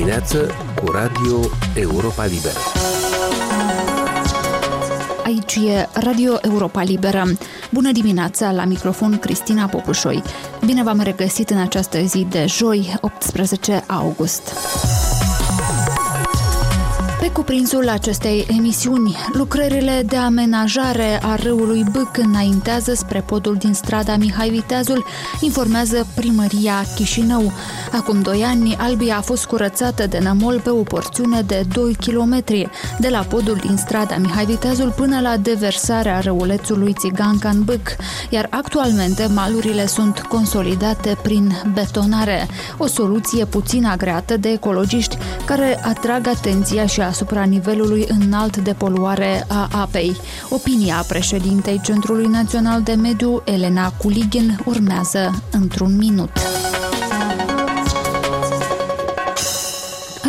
dimineață cu Radio Europa Liberă. Aici e Radio Europa Liberă. Bună dimineața, la microfon Cristina Popușoi. Bine v-am regăsit în această zi de joi, 18 august. Pe cuprinsul acestei emisiuni, lucrările de amenajare a râului Bâc înaintează spre podul din strada Mihai Viteazul, informează primăria Chișinău. Acum doi ani, Albia a fost curățată de nămol pe o porțiune de 2 km, de la podul din strada Mihai Viteazul până la deversarea râulețului Țiganca în Bâc, iar actualmente malurile sunt consolidate prin betonare, o soluție puțin agreată de ecologiști care atrag atenția și asupra nivelului înalt de poluare a apei. Opinia președintei Centrului Național de Mediu, Elena Kuligin, urmează într-un minut.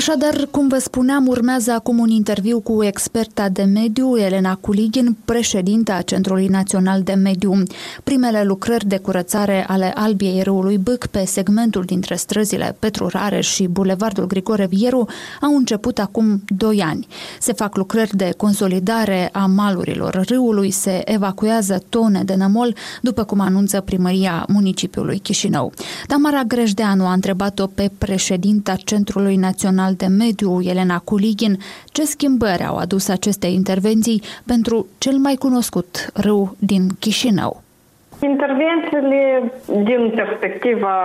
Așadar, cum vă spuneam, urmează acum un interviu cu experta de mediu, Elena Kuligin, președinta Centrului Național de Mediu. Primele lucrări de curățare ale Albiei râului Bâc pe segmentul dintre străzile Petru Rareș și Bulevardul Grigore Vieru au început acum 2 ani. Se fac lucrări de consolidare a malurilor râului, se evacuează tone de nămol, după cum anunță primăria municipiului Chișinău. Tamara Grejdeanu a întrebat-o pe președinta Centrului Național Național de Mediu, Elena Kuligin, ce schimbări au adus aceste intervenții pentru cel mai cunoscut râu din Chișinău. Intervențiile din perspectiva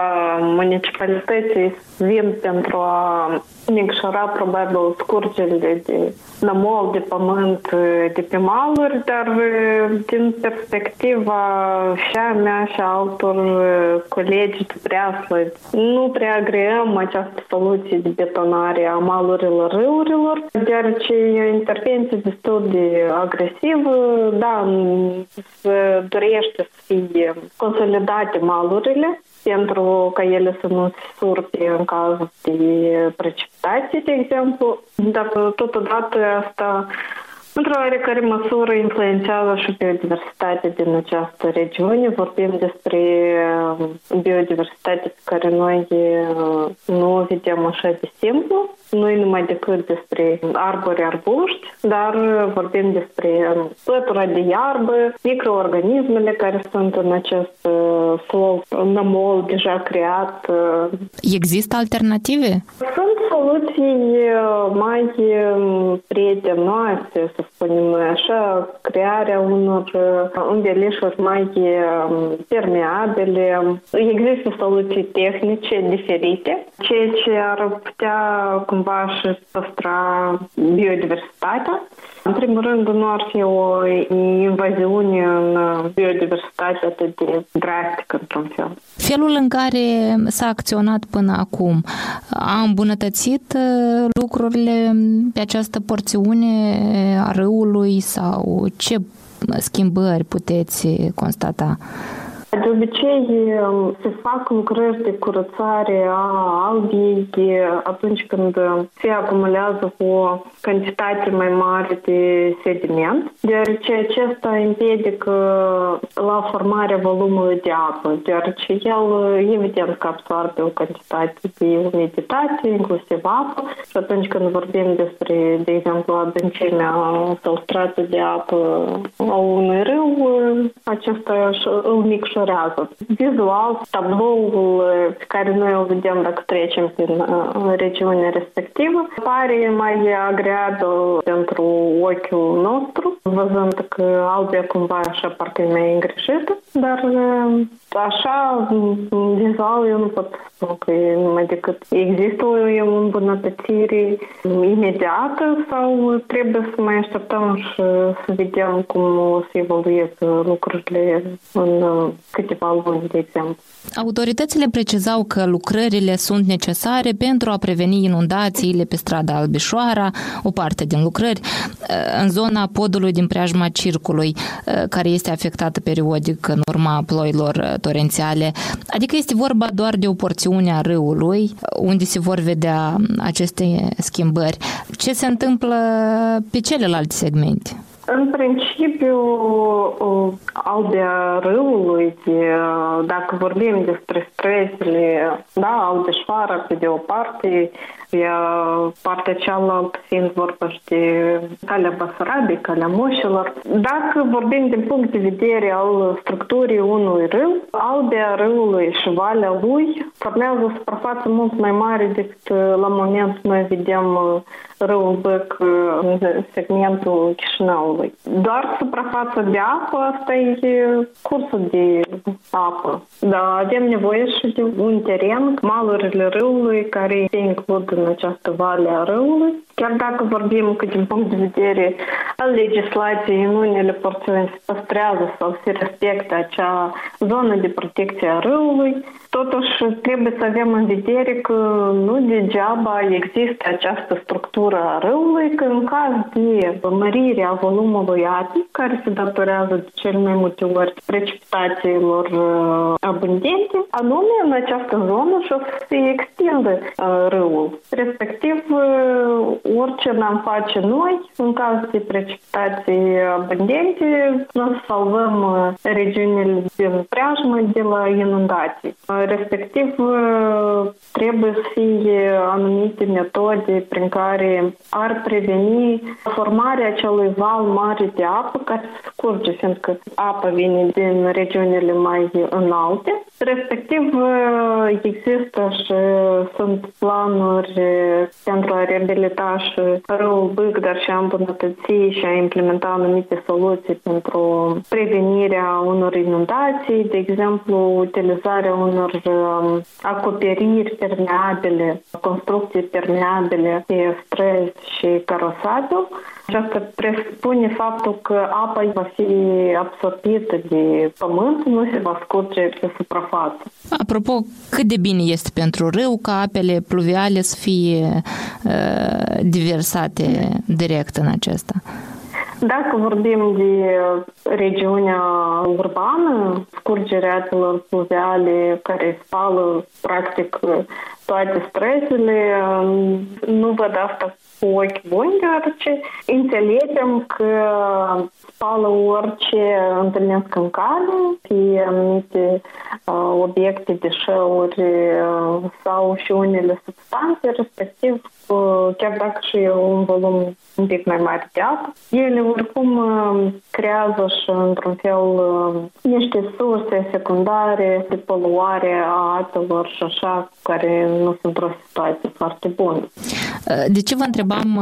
municipalității vin pentru a micșora probabil scurgerile de nămol, de pământ, de pe maluri, dar din perspectiva și a mea și a altor colegi de preaslă, nu prea agreăm această soluție de betonare a malurilor râurilor, deoarece e intervenție destul de agresivă, da, se dorește să fie consolidate malurile, pentru ca ele să nu se surpe în caz de precipitații, de exemplu. Dar totodată asta Într-o oarecare măsură influențează și biodiversitatea din această regiune. Vorbim despre um, biodiversitate pe care noi uh, nu o vedem așa de simplu. Nu e numai decât despre arbori arbuști, dar vorbim despre um, pătura de iarbă, microorganismele care sunt în acest uh, sol nămol deja creat. Uh. Există alternative? Sunt soluții mai um, prietenoase, să spunem noi așa, crearea unor învelișuri mai permeabile. Există soluții tehnice diferite, ceea ce ar putea cumva și păstra biodiversitatea. În primul rând, nu ar fi o invaziune în biodiversitate atât de drastică, într-un fel. Felul în care s-a acționat până acum a îmbunătățit uh, lucrurile pe această porțiune a râului sau ce schimbări puteți constata? De obicei se fac lucrări de curățare a albiei atunci când se acumulează o cantitate mai mare de sediment, deoarece acesta împiedică la formarea volumului de apă, deoarece el evident că absorbe o cantitate de umiditate, inclusiv apă și atunci când vorbim despre, de exemplu, adâncimea sau stratul de apă a unui râu, acesta îl micșorează раза. Визуал, табло, коренное увидим, так встречам регионе респективно. Паре мои агряду центру Окил Ностру. Вазан так Албия Кумбаша партийная ингрешита. Dar așa, vizual, eu nu pot spun că e numai decât există o îmbunătățire imediată sau trebuie să mai așteptăm și să vedem cum o să evolueze lucrurile în câteva luni, de exemplu. Autoritățile precizau că lucrările sunt necesare pentru a preveni inundațiile pe strada Albișoara, o parte din lucrări, în zona podului din preajma circului, care este afectată periodic în urma ploilor torențiale. Adică este vorba doar de o porțiune a râului unde se vor vedea aceste schimbări. Ce se întâmplă pe celelalte segmente? În principiu, albea râului, dacă vorbim despre stresele, da, albeșoara pe de o parte, iar partea cealaltă fiind vorba și de calea Basarabiei, calea Moșilor. Dacă vorbim din punct de vedere al structurii unui râu, albea râului și valea lui formează suprafață mult mai mare decât la moment noi vedem râul Băc în segmentul Chișinăului. Doar suprafața de apă, asta e cursul de apă. Dar avem nevoie și de un teren, malurile râului, care se includ în această vale a râului. Chiar dacă vorbim că din punct de vedere al legislației în unele porțiuni se păstrează sau se respectă acea zonă de protecție a râului, totuși trebuie să avem în vedere că nu degeaba există această structură a râului, că în caz de mărire a volumului apei, care se datorează de cel mai multe ori precipitațiilor uh, abundente, anume în această zonă și o să se extindă uh, râul. Respectiv, uh, orice n-am face noi, în caz de precipitații abundente, noi salvăm regiunile din preajmă de la inundații. Respectiv, trebuie să fie anumite metode prin care ar preveni formarea acelui val mare de apă care se scurge, fiindcă apa vine din regiunile mai înalte. Respectiv, există și sunt planuri pentru a reabilita și râul Bâc, dar și a îmbunătăți și a implementa anumite soluții pentru prevenirea unor inundații, de exemplu, utilizarea unor um, acoperiri permeabile, construcții permeabile pe străzi și carosabil. Aceasta presupune faptul că apa va fi absorbită de pământ, nu se va scurge pe suprafață. Apropo, cât de bine este pentru râu ca apele pluviale să fie uh, diversate direct în acesta? Dacă vorbim de regiunea urbană, scurgerea apelor pluviale care spală practic toate stresele, nu văd asta cu ochi buni, deoarece înțelegem că spală orice întâlnesc în cale, fie anumite uh, obiecte, deșeuri uh, sau și unele substanțe, respectiv uh, chiar dacă și e un volum un pic mai mare de apă, ele oricum uh, creează și într-un fel uh, niște surse secundare de poluare a apelor și așa, care nu sunt într-o situație foarte bună. Uh, de ce vă întrebam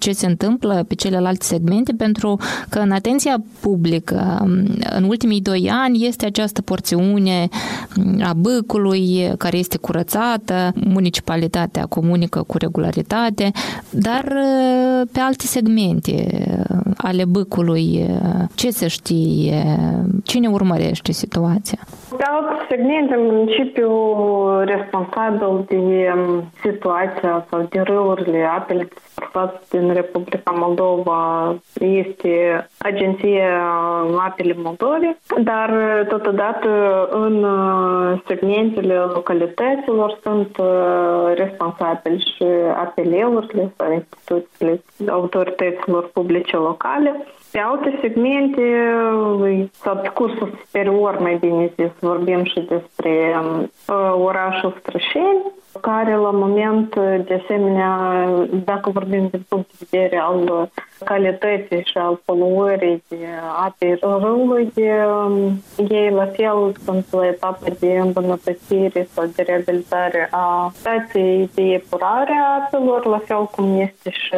ce se întâmplă pe celelalte segmente? Pentru că în atenția publică, um, în ultimii doi ani, este această porțiune um, a băcului care este curățată, municipalitatea comunică cu regularitate, dar pe alte segmente ale băcului, ce se știe, cine urmărește situația? Pe alte segmente, în principiu, responsabil de situația sau de râurile apele din Republica Moldova este Agenția Apele Moldovei, dar totodată în segmentele localităților sunt responsabili și apeleurile sau instituțiile autorităților publice locale. Pe alte segmente, sau pe cursul superior, mai bine zis, vorbim și despre orașul Strășeni, care la moment, de asemenea, dacă vorbim din punct de vedere al calității și al poluării de apei râului, de, ei la fel sunt la etapă de îmbunătățire sau de reabilitare a stației de epurare a apelor, la fel cum este și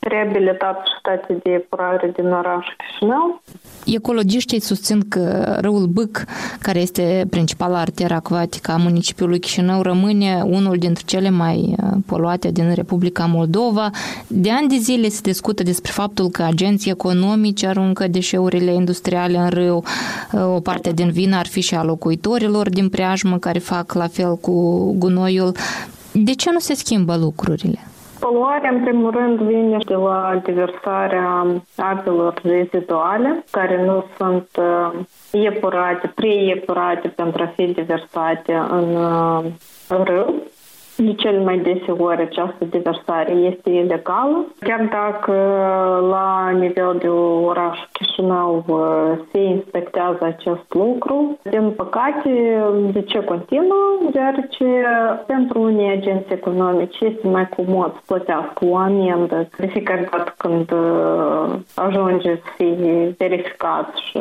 reabilitat stația de epurare din orașul Chișinău. Ecologiștii susțin că râul Bâc, care este principala arteră acvatică a municipiului Chișinău, rămâne unul dintre cele mai poluate din Republica Moldova. De ani de zile se discută despre faptul că agenții economici aruncă deșeurile industriale în râu. O parte din vină ar fi și a locuitorilor din preajmă care fac la fel cu gunoiul. De ce nu se schimbă lucrurile? Poluarea, în primul rând, vine de la diversarea apelor reziduale, care nu sunt epurate, pre-epurate pentru a fi diversate în, în râu de cel mai deseori această diversare este ilegală, chiar dacă la nivel de oraș Chișinău uh, se inspectează acest lucru. Din păcate, de ce continuă? Deoarece pentru unii agenți economici este mai comod să plătească o amendă de fiecare dată când uh, ajunge să fie verificat și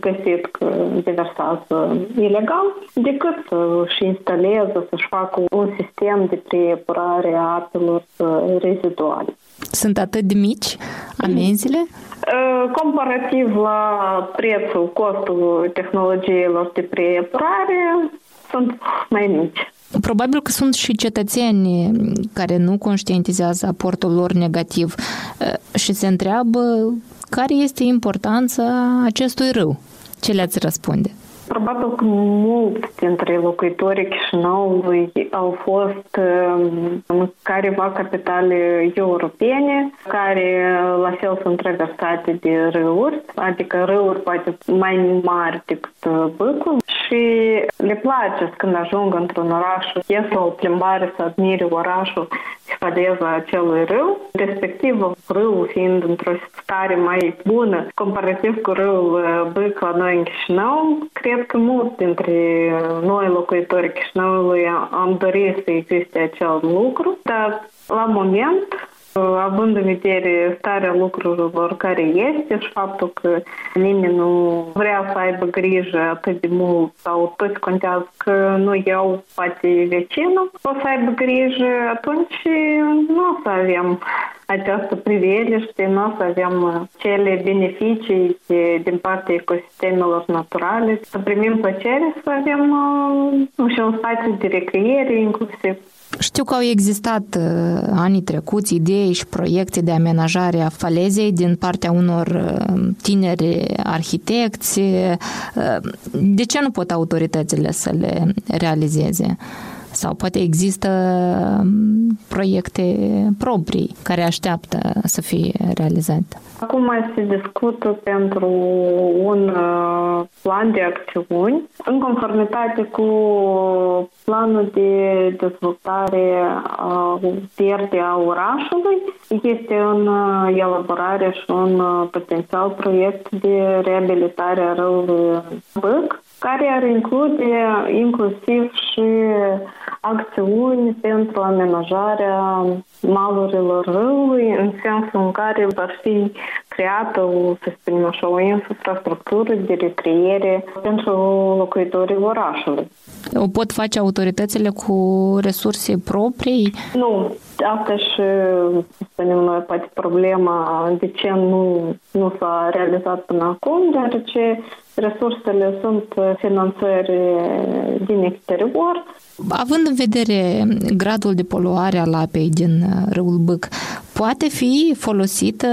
găsit că diversează ilegal, decât să-și instaleze, să-și facă un sistem de preepurare a apelor uh, reziduale. Sunt atât de mici amenziile? Uh, comparativ la prețul, costul tehnologiilor de preepurare, sunt mai mici. Probabil că sunt și cetățeni care nu conștientizează aportul lor negativ uh, și se întreabă care este importanța acestui râu. Ce le-ați răspunde? Probabil că mulți dintre locuitorii Chișinăului au fost în careva capitale europene, care la fel sunt traversate de râuri, adică râuri poate mai mari decât Băcul și le place când ajung într-un oraș, ies la o plimbare să admire orașul și fadeza acelui râu, respectiv râul fiind într-o stare mai bună comparativ cu râul Băc la noi în Chișinău, cred că mulți dintre noi locuitorii Chișinăului am dorit să existe acel lucru, dar la moment având în vedere starea lucrurilor care este și faptul că nimeni nu vrea să aibă grijă atât de mult sau toți contează că nu iau poate vecinul, o să aibă grijă, atunci nu o să avem această priveliște, nu o să avem cele beneficii din partea ecosistemelor naturale, să primim plăcere, să avem nu și un spațiu de recreere inclusiv. Știu că au existat uh, anii trecuți idei și proiecte de amenajare a falezei din partea unor uh, tineri arhitecți. Uh, de ce nu pot autoritățile să le realizeze? Sau poate există um, proiecte proprii care așteaptă să fie realizate? Acum se discută pentru un uh, plan de acțiuni în conformitate cu planul de dezvoltare verde a orașului. Este în uh, elaborare și un uh, potențial proiect de reabilitare a râului Băc, care ar include inclusiv și acțiuni pentru amenajarea malurilor râului, în sensul în care va fi creată, o, să spunem așa, o infrastructură de recreere pentru locuitorii orașului. O pot face autoritățile cu resurse proprii? Nu, asta și, să spunem noi, poate problema de ce nu, nu s-a realizat până acum, deoarece resursele sunt finanțări din exterior. Având în vedere gradul de poluare al apei din râul Bâc, poate fi folosită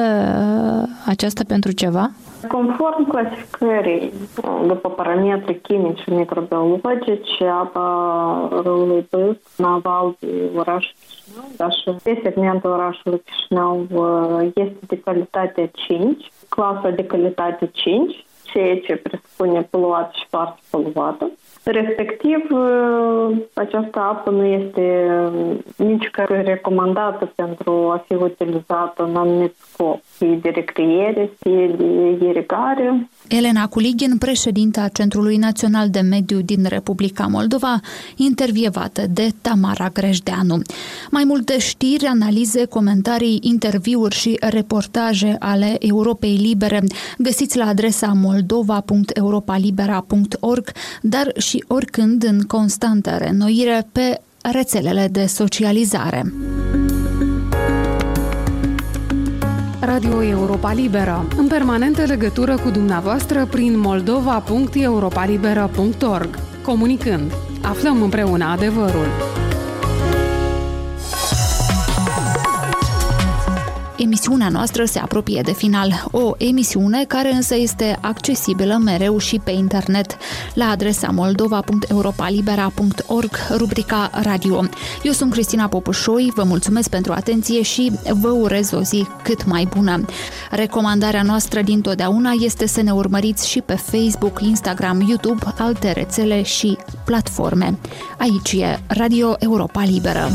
aceasta pentru ceva? Conform clasificării, după parametri chimici și microbiologici, apa râului Bâc, naval de orașul Chișinău, dar și pe segmentul orașului Chișinău este de calitate 5, clasa de calitate 5, ceea ce presupune poluat și foarte poluată. Respectiv, această apă nu este nici care recomandată pentru a fi utilizată în anumit scop, fie de recreere, fie de irigare. Elena Culigin, președinta Centrului Național de Mediu din Republica Moldova, intervievată de Tamara Grejdeanu. Mai multe știri, analize, comentarii, interviuri și reportaje ale Europei Libere găsiți la adresa moldova.europalibera.org, dar și oricând în constantă renoire pe rețelele de socializare. Radio Europa Liberă, în permanentă legătură cu dumneavoastră prin moldova.europalibera.org. Comunicând, aflăm împreună adevărul. Emisiunea noastră se apropie de final. O emisiune care însă este accesibilă mereu și pe internet la adresa moldova.europalibera.org, rubrica Radio. Eu sunt Cristina Popușoi, vă mulțumesc pentru atenție și vă urez o zi cât mai bună. Recomandarea noastră din totdeauna este să ne urmăriți și pe Facebook, Instagram, YouTube, alte rețele și platforme. Aici e Radio Europa Liberă.